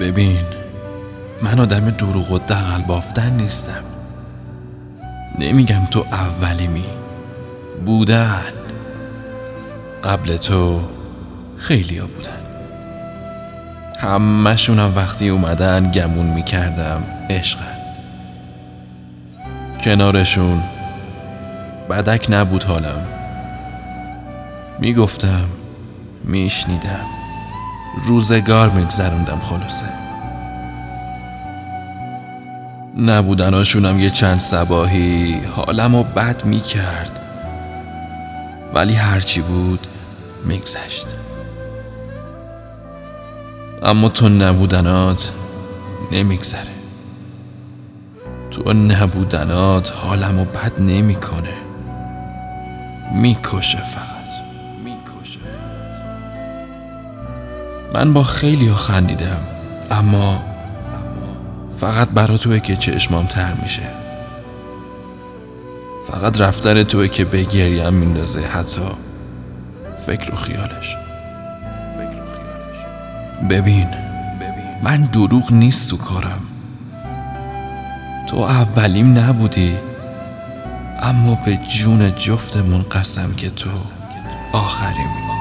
ببین من آدم دروغ و دقل بافتن نیستم. نمیگم تو اولیمی بودن. قبل تو خیلی ها بودن همشونم وقتی اومدن گمون می‌کردم عشقن. کنارشون بدک نبود حالم. می‌گفتم میشنیدم. روزگار میگذروندم خلاصه. نبودناشونم یه چند سباهی حالم و بد می‌کرد. ولی هرچی بود میگذشت. اما تو نبودنات نمیگذره. تو نبودنات حالمو بد نمی‌کنه. می‌کشه فقط. من با خیلی خندیدم. اما فقط برا توه که چشمام تر میشه. فقط رفتن توه که به گریم میندازه حتی فکر و خیالش. ببین من دروغ نیست تو کارم. تو اولیم نبودی اما به جون جفتمون قسم که تو آخریم.